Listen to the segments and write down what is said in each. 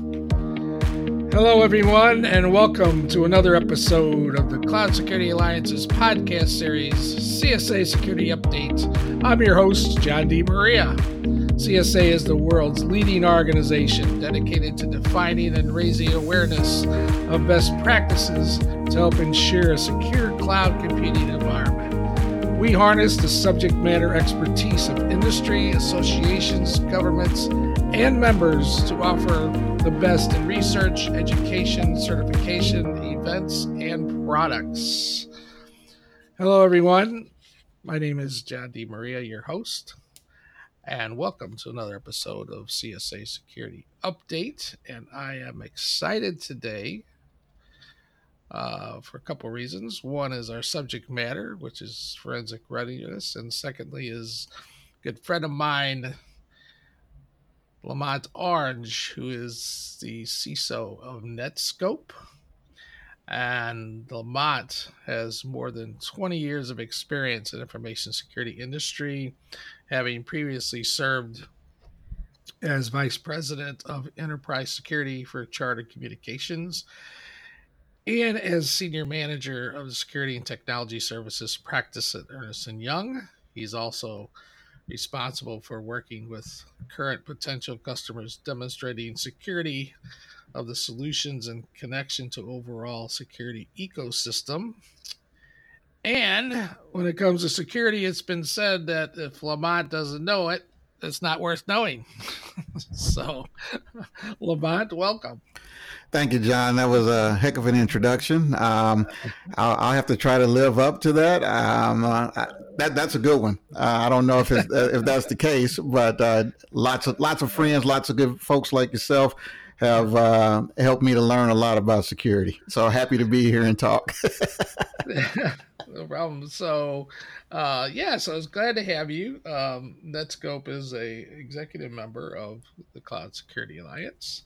Hello, everyone, and welcome to another episode of the Cloud Security Alliance's podcast series, CSA Security Update. I'm your host, John DiMaria. CSA is the world's leading organization dedicated to defining and raising awareness of best practices to help ensure a secure cloud computing environment. We harness the subject matter expertise of industry, associations, governments, and members to offer the best in research, education, certification, events, and products. Hello, everyone. My name is John DiMaria, your host, and welcome to another episode of CSA Security Update. And I am excited today uh, for a couple reasons. One is our subject matter, which is forensic readiness, and secondly is a good friend of mine, Lamont Orange, who is the CISO of Netskope. And Lamont has more than 20 years of experience in information security industry, having previously served as vice president of enterprise security for Charter Communications and as senior manager of the security and technology services practice at Ernst & Young. He's also responsible for working with current potential customers, demonstrating security of the solutions and connection to overall security ecosystem. And when it comes to security, it's been said that if Lamont doesn't know it, it's not worth knowing. so, Lamont, welcome. Thank you, John. That was a heck of an introduction. Um, I'll, I'll, have to try to live up to that. Um, uh, that that's a good one. Uh, I don't know if uh, if that's the case, but uh, lots of lots of friends, lots of good folks like yourself have uh, helped me to learn a lot about security. So happy to be here and talk. no problem. So, uh, yeah, so I was glad to have you. Um, Netskope is a executive member of the Cloud Security Alliance.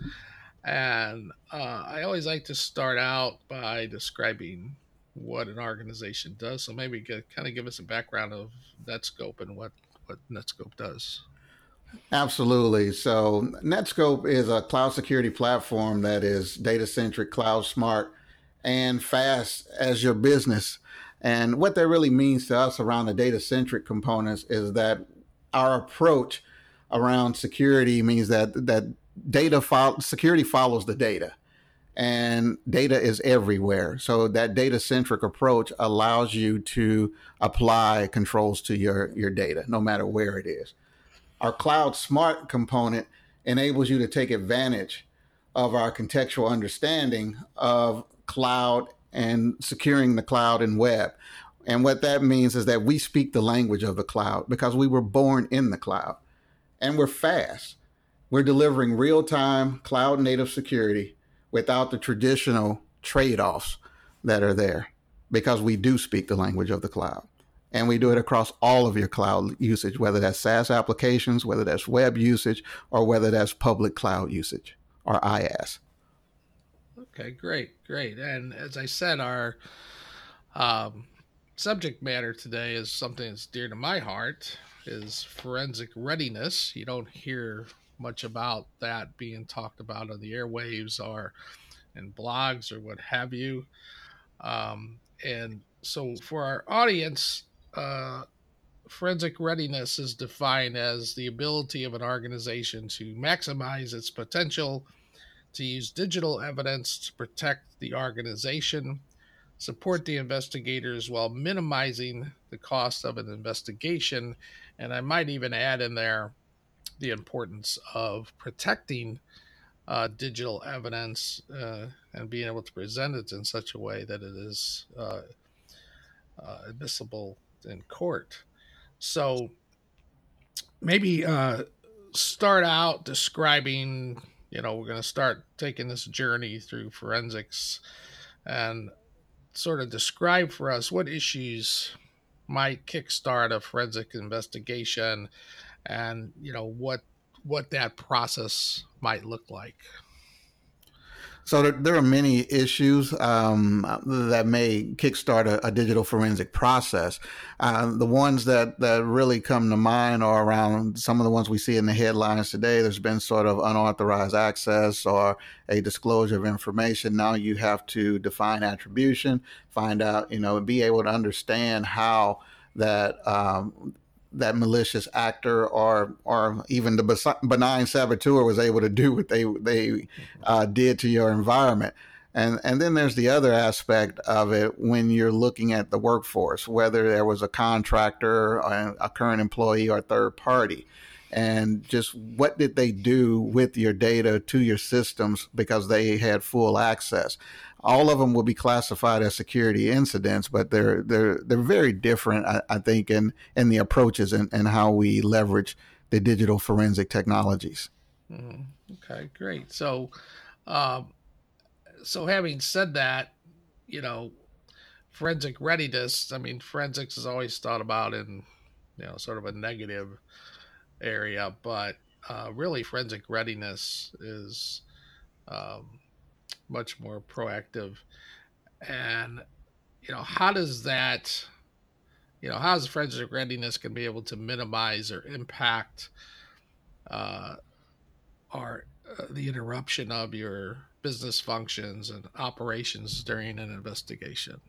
And uh, I always like to start out by describing what an organization does. So maybe get, kind of give us a background of Netskope and what, what Netskope does. Absolutely. So Netskope is a cloud security platform that is data centric, cloud smart, and fast as your business. And what that really means to us around the data centric components is that our approach around security means that that data fo- security follows the data and data is everywhere. So that data centric approach allows you to apply controls to your your data no matter where it is. Our cloud smart component enables you to take advantage of our contextual understanding of cloud and securing the cloud and web and what that means is that we speak the language of the cloud because we were born in the cloud and we're fast we're delivering real time cloud native security without the traditional trade offs that are there because we do speak the language of the cloud. And we do it across all of your cloud usage, whether that's SaaS applications, whether that's web usage, or whether that's public cloud usage or IaaS. Okay, great, great. And as I said, our um, subject matter today is something that's dear to my heart is forensic readiness. You don't hear much about that being talked about on the airwaves or in blogs or what have you. Um, and so for our audience, uh, forensic readiness is defined as the ability of an organization to maximize its potential to use digital evidence to protect the organization, support the investigators while minimizing the cost of an investigation. And I might even add in there the importance of protecting uh, digital evidence uh, and being able to present it in such a way that it is uh, uh admissible in court. So maybe uh, start out describing, you know, we're going to start taking this journey through forensics and sort of describe for us what issues might kickstart a forensic investigation and you know what what that process might look like. So there, there, are many issues um, that may kickstart a, a digital forensic process. Uh, the ones that, that really come to mind are around some of the ones we see in the headlines today. There's been sort of unauthorized access or a disclosure of information. Now you have to define attribution, find out, you know, be able to understand how that um, that malicious actor or or even the benign saboteur was able to do what they they uh, did to your environment. And and then there's the other aspect of it when you're looking at the workforce, whether there was a contractor, a current employee, or third party, and just what did they do with your data to your systems because they had full access all of them will be classified as security incidents, but they're they're they're very different, I, I think, in in the approaches and, and how we leverage the digital forensic technologies. Mm, okay, great. So, um, so having said that, you know, forensic readiness. I mean, forensics is always thought about in you know sort of a negative area, but uh, really, forensic readiness is um, much more proactive. And, you know, how does that, you know, how does forensic readiness can be able to minimize or impact uh, or uh, the interruption of your business functions and operations during an investigation?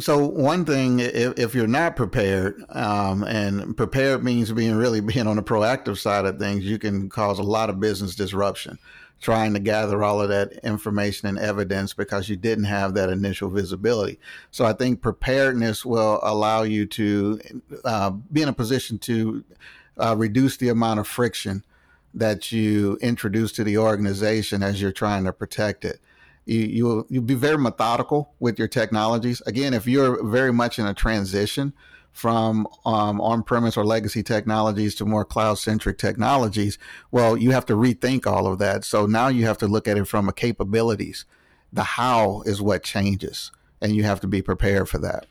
So one thing, if, if you're not prepared, um, and prepared means being really being on the proactive side of things, you can cause a lot of business disruption trying to gather all of that information and evidence because you didn't have that initial visibility. So I think preparedness will allow you to uh, be in a position to uh, reduce the amount of friction that you introduce to the organization as you're trying to protect it. You, you'll, you'll be very methodical with your technologies. Again, if you're very much in a transition, from um, on-premise or legacy technologies to more cloud-centric technologies, well, you have to rethink all of that. So now you have to look at it from a capabilities. The how is what changes, and you have to be prepared for that.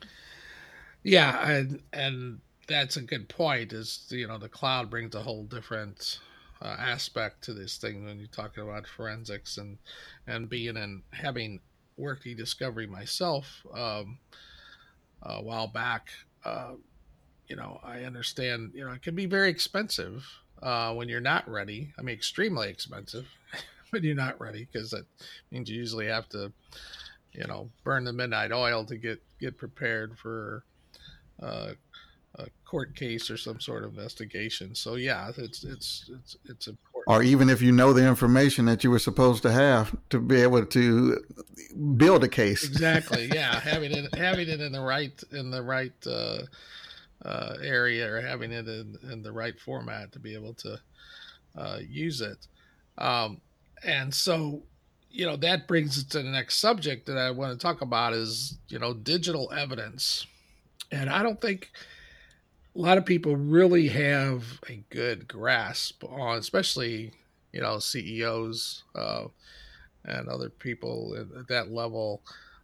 Yeah, and and that's a good point. Is you know the cloud brings a whole different uh, aspect to this thing when you're talking about forensics and and being and having worked e-discovery myself um, a while back uh, you know, I understand, you know, it can be very expensive uh, when you're not ready. I mean, extremely expensive when you're not ready because that means you usually have to, you know, burn the midnight oil to get get prepared for uh, a court case or some sort of investigation. So yeah, it's it's it's it's important. Or even if you know the information that you were supposed to have to be able to build a case. Exactly. Yeah, having it having it in the right in the right uh, uh, area or having it in, in the right format to be able to uh, use it. Um, and so, you know, that brings us to the next subject that I want to talk about is you know digital evidence, and I don't think a lot of people really have a good grasp on, especially you know CEOs uh, and other people at that level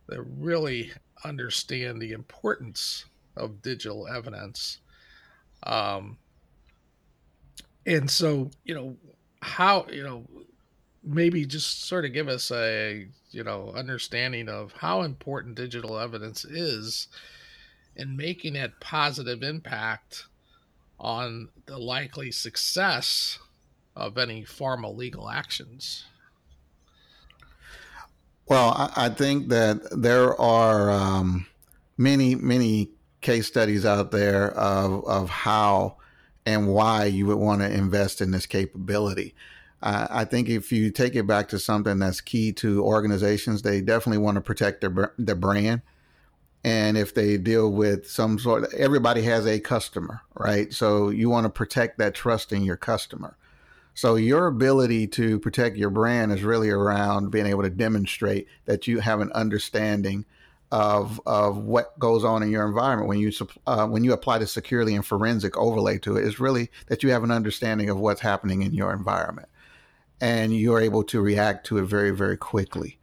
that really understand the importance of digital evidence. Um, and so, you know, how, you know, maybe just sort of give us a, you know, understanding of how important digital evidence is and making a positive impact on the likely success of any formal legal actions? Well, I, think that there are um, many, many case studies out there of, of how and why you would want to invest in this capability. Uh, I think if you take it back to something that's key to organizations, they definitely want to protect their their brand and if they deal with some sort everybody has a customer right? So you want to protect that trust in your customer. So your ability to protect your brand is really around being able to demonstrate that you have an understanding of of what goes on in your environment. When you uh, when you apply the security and forensic overlay to it is really that you have an understanding of what's happening in your environment. And you're able to react to it very very quickly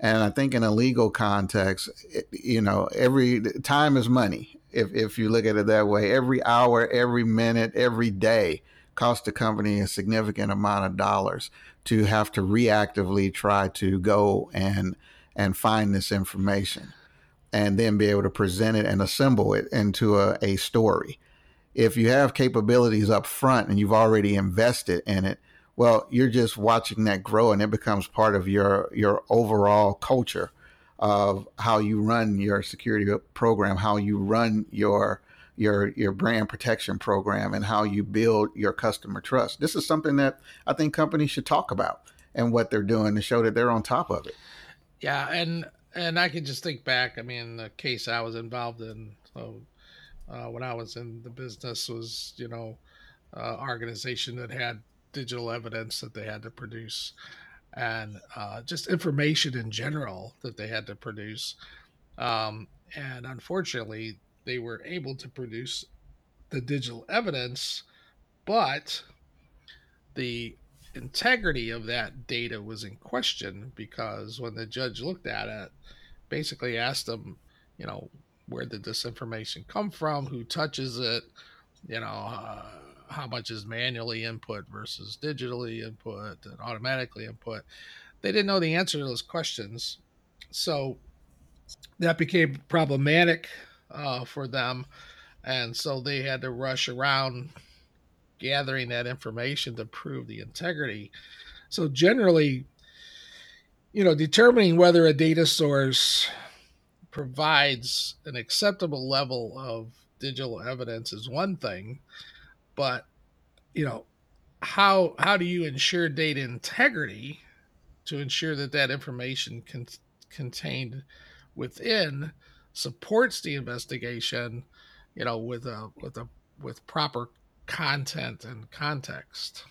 and I think in a legal context, you know, every time is money. If, if you look at it that way, every hour, every minute, every day costs the company a significant amount of dollars to have to reactively try to go and and find this information and then be able to present it and assemble it into a, a story. If you have capabilities up front and you've already invested in it, well, you're just watching that grow and it becomes part of your your overall culture of how you run your security program, how you run your your your brand protection program and how you build your customer trust. This is something that I think companies should talk about and what they're doing to show that they're on top of it. Yeah, and and I can just think back. I mean, the case I was involved in, so uh, when I was in the business, was you know, uh, organization that had digital evidence that they had to produce, and uh, just information in general that they had to produce. Um, and unfortunately, they were able to produce the digital evidence, but the integrity of that data was in question because when the judge looked at it, basically asked them, you know, where did this information come from? Who touches it? You know, uh, how much is manually input versus digitally input and automatically input? They didn't know the answer to those questions. So that became problematic uh, for them. And so they had to rush around gathering that information to prove the integrity. So generally, you know, determining whether a data source provides an acceptable level of digital evidence is one thing, but you know, how how do you ensure data integrity to ensure that that information con- contained within supports the investigation, you know, with a with a with proper content and context.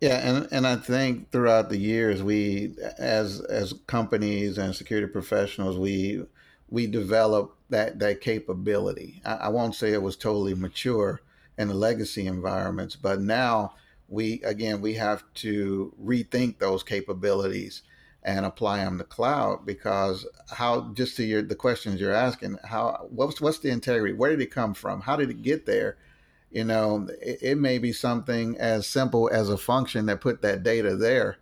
Yeah, and and I think throughout the years, we as as companies and security professionals, we we developed that that capability. I, I won't say it was totally mature in the legacy environments, but now we again we have to rethink those capabilities and apply them to cloud because how just to your the questions you're asking how what's what's the integrity? Where did it come from? How did it get there? You know it, it may be something as simple as a function that put that data there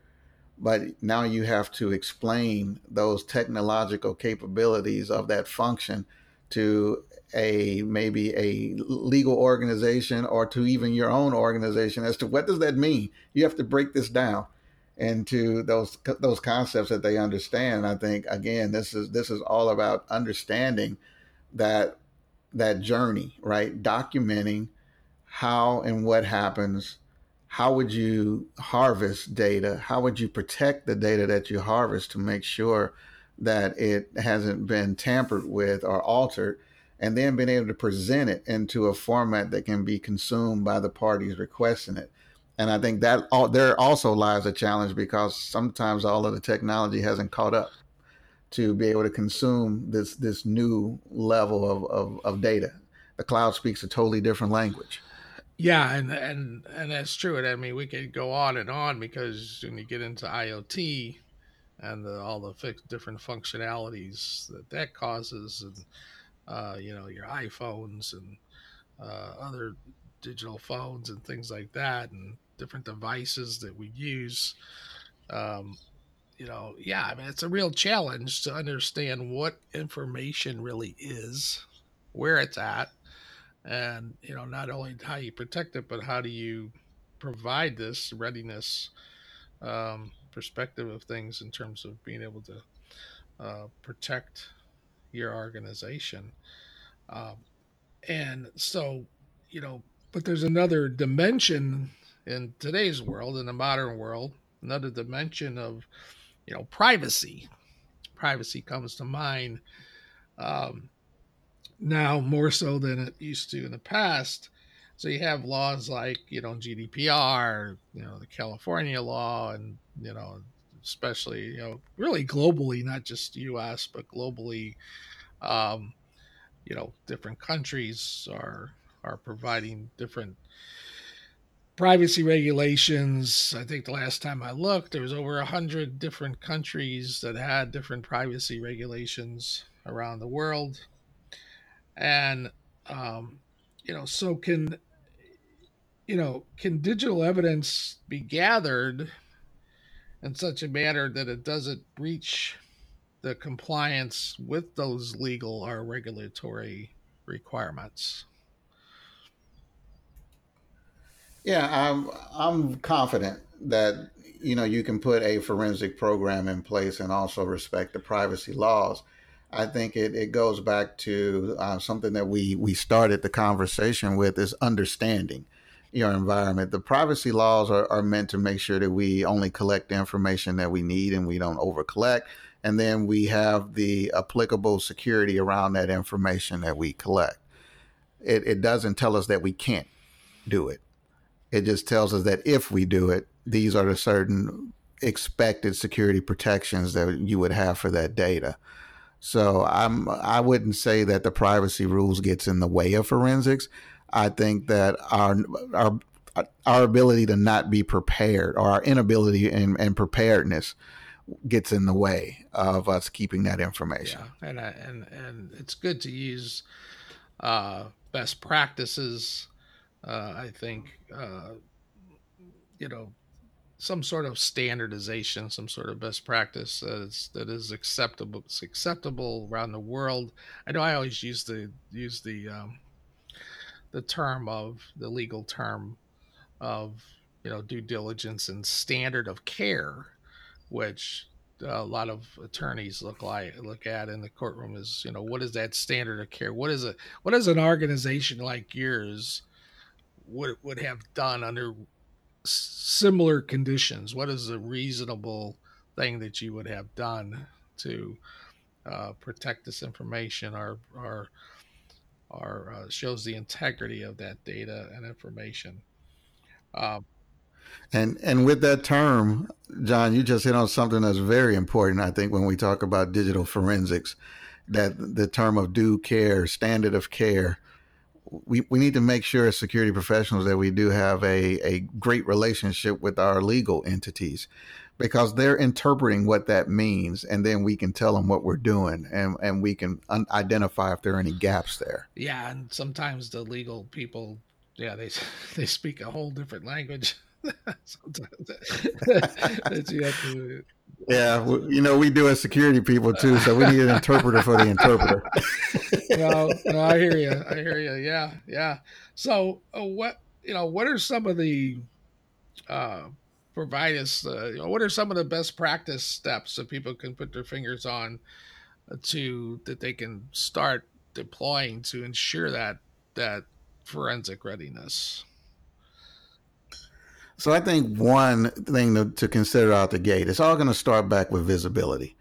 but now you have to explain those technological capabilities of that function to a maybe a legal organization or to even your own organization as to what does that mean you have to break this down into those those concepts that they understand. I think again, this is this is all about understanding that that journey, right? Documenting how and what happens. How would you harvest data? How would you protect the data that you harvest to make sure that it hasn't been tampered with or altered? And then being able to present it into a format that can be consumed by the parties requesting it and I think that all, there also lies a challenge because sometimes all of the technology hasn't caught up to be able to consume this this new level of, of, of data. The cloud speaks a totally different language. Yeah, and and and that's true. And I mean, we could go on and on because when you get into IoT and the, all the different functionalities that that causes, and uh, you know, your iPhones and uh, other digital phones and things like that, and different devices that we use. Um, you know, yeah, I mean, it's a real challenge to understand what information really is, where it's at, and, you know, not only how you protect it, but how do you provide this readiness um, perspective of things in terms of being able to uh, protect your organization. Um, and so, you know, but there's another dimension in today's world, in the modern world, another dimension of, you know, privacy. Privacy comes to mind um, now more so than it used to in the past. So you have laws like, you know, GDPR, you know, the California law, and, you know, especially, you know, really globally, not just US, but globally, um, you know, different countries are are providing different privacy regulations. I think the last time I looked, there was over a hundred different countries that had different privacy regulations around the world, and um, you know, so can you know, can digital evidence be gathered in such a manner that it doesn't breach the compliance with those legal or regulatory requirements? Yeah, I'm I'm confident that you know you can put a forensic program in place and also respect the privacy laws. I think it, it goes back to uh, something that we we started the conversation with is understanding your environment. The privacy laws are, are meant to make sure that we only collect the information that we need and we don't over collect. And then we have the applicable security around that information that we collect. It, it doesn't tell us that we can't do it. It just tells us that if we do it, these are the certain expected security protections that you would have for that data. So I'm I wouldn't say that the privacy rules gets in the way of forensics. I think that our our our ability to not be prepared or our inability and, preparedness gets in the way of us keeping that information. Yeah, and and and it's good to use uh, best practices uh, I think uh, you know some sort of standardization, some sort of best practice that is that is acceptable. Acceptable around the world. I know I always use the use the um, the term of the legal term of you know due diligence and standard of care, which a lot of attorneys look like look at in the courtroom is you know what is that standard of care? What is it? What is an organization like yours? would would have done under similar conditions? What is a reasonable thing that you would have done to uh, protect this information or or uh, shows the integrity of that data and information? Um, and and with that term, John, you just hit on something that's very important. I think when we talk about digital forensics, that the term of due care, standard of care, we, we need to make sure as security professionals that we do have a, a great relationship with our legal entities because they're interpreting what that means and then we can tell them what we're doing and, and we can un- identify if there are any gaps there yeah and sometimes the legal people yeah they they speak a whole different language sometimes that you have to yeah, you know, we do as security people too, so we need an interpreter for the interpreter. no, no, I hear you. I hear you. Yeah, yeah. So, uh, what you know, what are some of the uh, provide us? Uh, you know, what are some of the best practice steps that people can put their fingers on to that they can start deploying to ensure that that forensic readiness? So I think one thing to, to consider out the gate, it's all going to start back with visibility.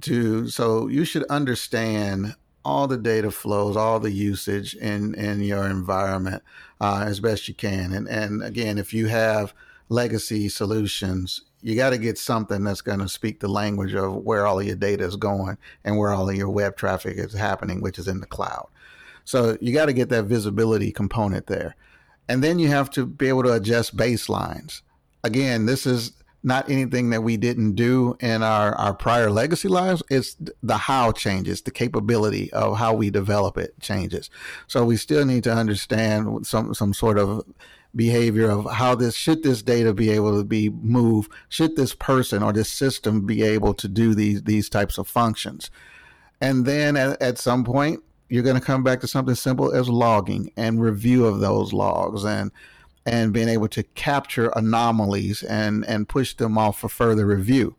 To so you should understand all the data flows, all the usage in in your environment uh, as best you can. And and again, if you have legacy solutions, you got to get something that's going to speak the language of where all of your data is going and where all of your web traffic is happening, which is in the cloud. So you got to get that visibility component there. And then you have to be able to adjust baselines. Again, this is not anything that we didn't do in our, our prior legacy lives. It's the how changes, the capability of how we develop it changes. So we still need to understand some, some sort of behavior of how this should this data be able to be moved should this person or this system be able to do these these types of functions and then at, at some point you're going to come back to something simple as logging and review of those logs and and being able to capture anomalies and and push them off for further review.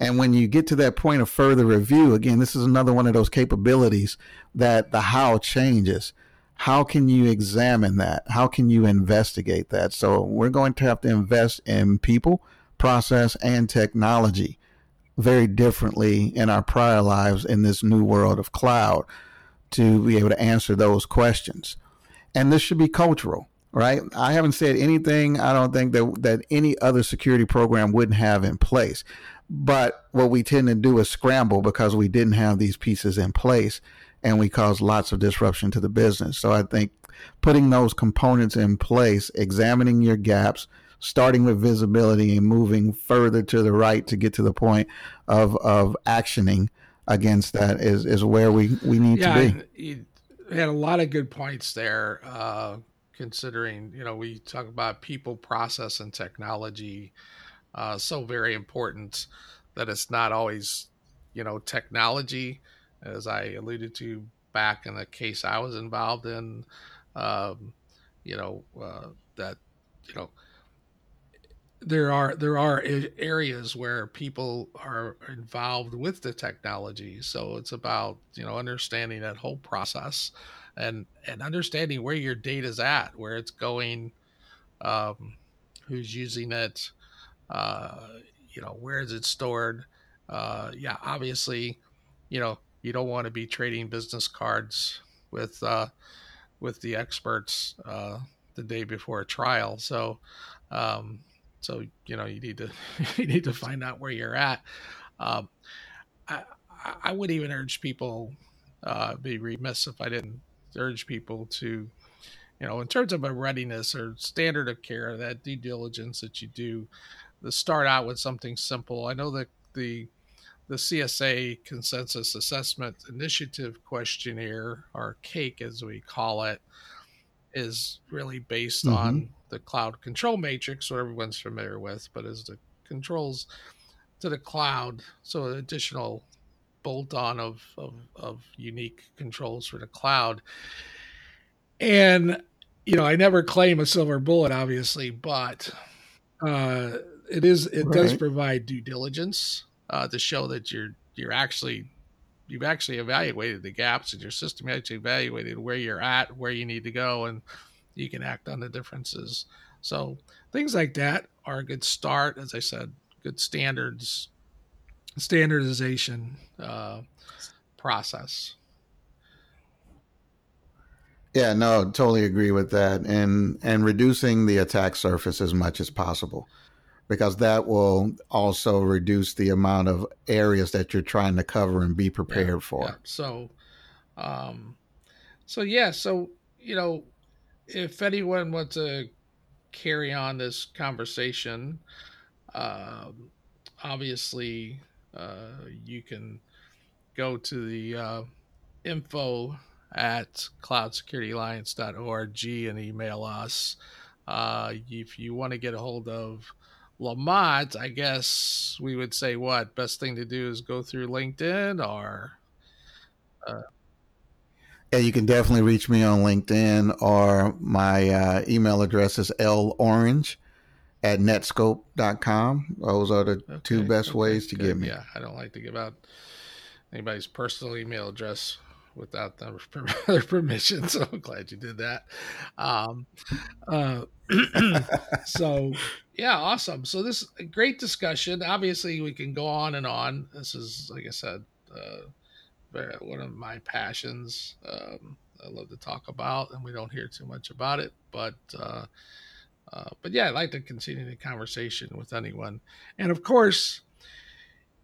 And when you get to that point of further review, again, this is another one of those capabilities that the how changes. How can you examine that? How can you investigate that? So we're going to have to invest in people, process, and technology very differently in our prior lives in this new world of cloud to be able to answer those questions. And this should be cultural, right? I haven't said anything I don't think that that any other security program wouldn't have in place. But what we tend to do is scramble because we didn't have these pieces in place and we cause lots of disruption to the business. So I think putting those components in place, examining your gaps, starting with visibility and moving further to the right to get to the point of of actioning against that is is where we we need yeah, to be. You had a lot of good points there. Uh, considering, you know, we talk about people, process, and technology. Uh, so very important that it's not always, you know, technology, as I alluded to back in the case I was involved in. Um, you know, uh, that, you know, there are there are areas where people are involved with the technology so it's about you know understanding that whole process and and understanding where your data is at where it's going um, who's using it uh, you know where is it stored uh, yeah obviously you know you don't want to be trading business cards with uh, with the experts uh, the day before a trial so um, so you know you need to you need to find out where you're at. Um, I I would even urge people uh, be remiss if I didn't urge people to you know in terms of a readiness or standard of care that due diligence that you do to start out with something simple. I know that the the CSA Consensus Assessment Initiative questionnaire, or CAIQ as we call it, is really based mm-hmm. on the cloud control matrix, what everyone's familiar with, but as the controls to the cloud, so an additional bolt on of, of, of unique controls for the cloud. And, you know, I never claim a silver bullet, obviously, but uh, it is it right. does provide due diligence uh, to show that you're you're actually you've actually evaluated the gaps in your system. You actually evaluated where you're at, where you need to go, and you can act on the differences. So things like that are a good start. As I said, good standards, standardization uh, process. Yeah, no, totally agree with that, and and reducing the attack surface as much as possible, because that will also reduce the amount of areas that you're trying to cover and be prepared yeah, for. Yeah. So, um, so yeah, so you know, if anyone wants to carry on this conversation, uh, obviously uh, you can go to the uh, info at cloudsecurityalliance.org and email us. Uh, if you want to get a hold of Lamont, I guess we would say what best thing to do is go through LinkedIn or. Uh, yeah, you can definitely reach me on LinkedIn or my uh, email address is lorange at netskope.com. Those are the okay, two best okay, ways to good. get me. Yeah, I don't like to give out anybody's personal email address without their permission. So I'm glad you did that. Um, uh, so yeah, awesome. So this great discussion. Obviously, we can go on and on. This is, like I said, uh, one of my passions. Um, I love to talk about, and we don't hear too much about it. But uh, uh, but yeah, I'd like to continue the conversation with anyone. And of course,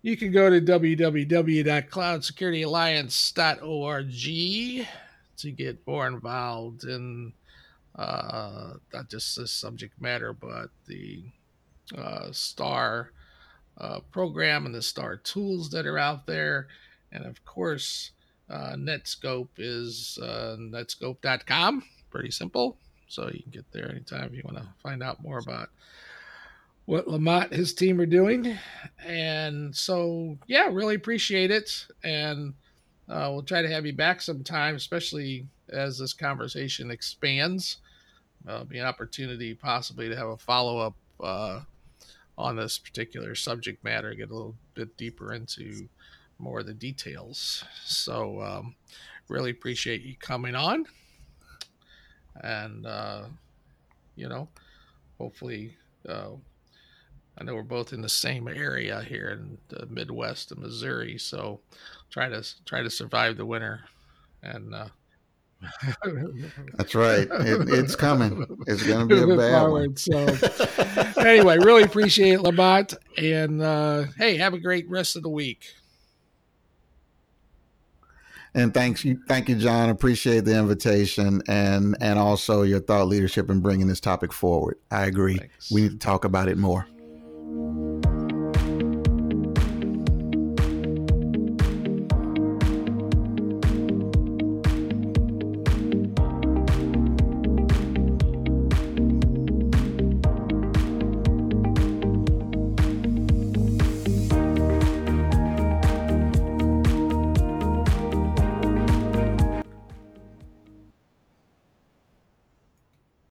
you can go to www.cloudsecurityalliance.org to get more involved in uh, not just this subject matter, but the uh, STAR uh, program and the STAR tools that are out there and of course, uh, Netskope is uh, netskope.com. Pretty simple. So you can get there anytime if you want to find out more about what Lamont his team are doing. And so, yeah, really appreciate it. And uh, we'll try to have you back sometime, especially as this conversation expands. Uh, be an opportunity possibly to have a follow up uh, on this particular subject matter, get a little bit deeper into more of the details. So, um, really appreciate you coming on. And, uh, you know, hopefully, uh, I know we're both in the same area here in the Midwest of Missouri, so try to try to survive the winter. And uh, that's right, it, it's coming. It's going to be a bad forward. one. So, anyway, really appreciate it, Lamont, and uh, hey, have a great rest of the week. And thanks you, thank you, John. Appreciate the invitation and and also your thought leadership in bringing this topic forward. I agree. Thanks. We need to talk about it more. Bye.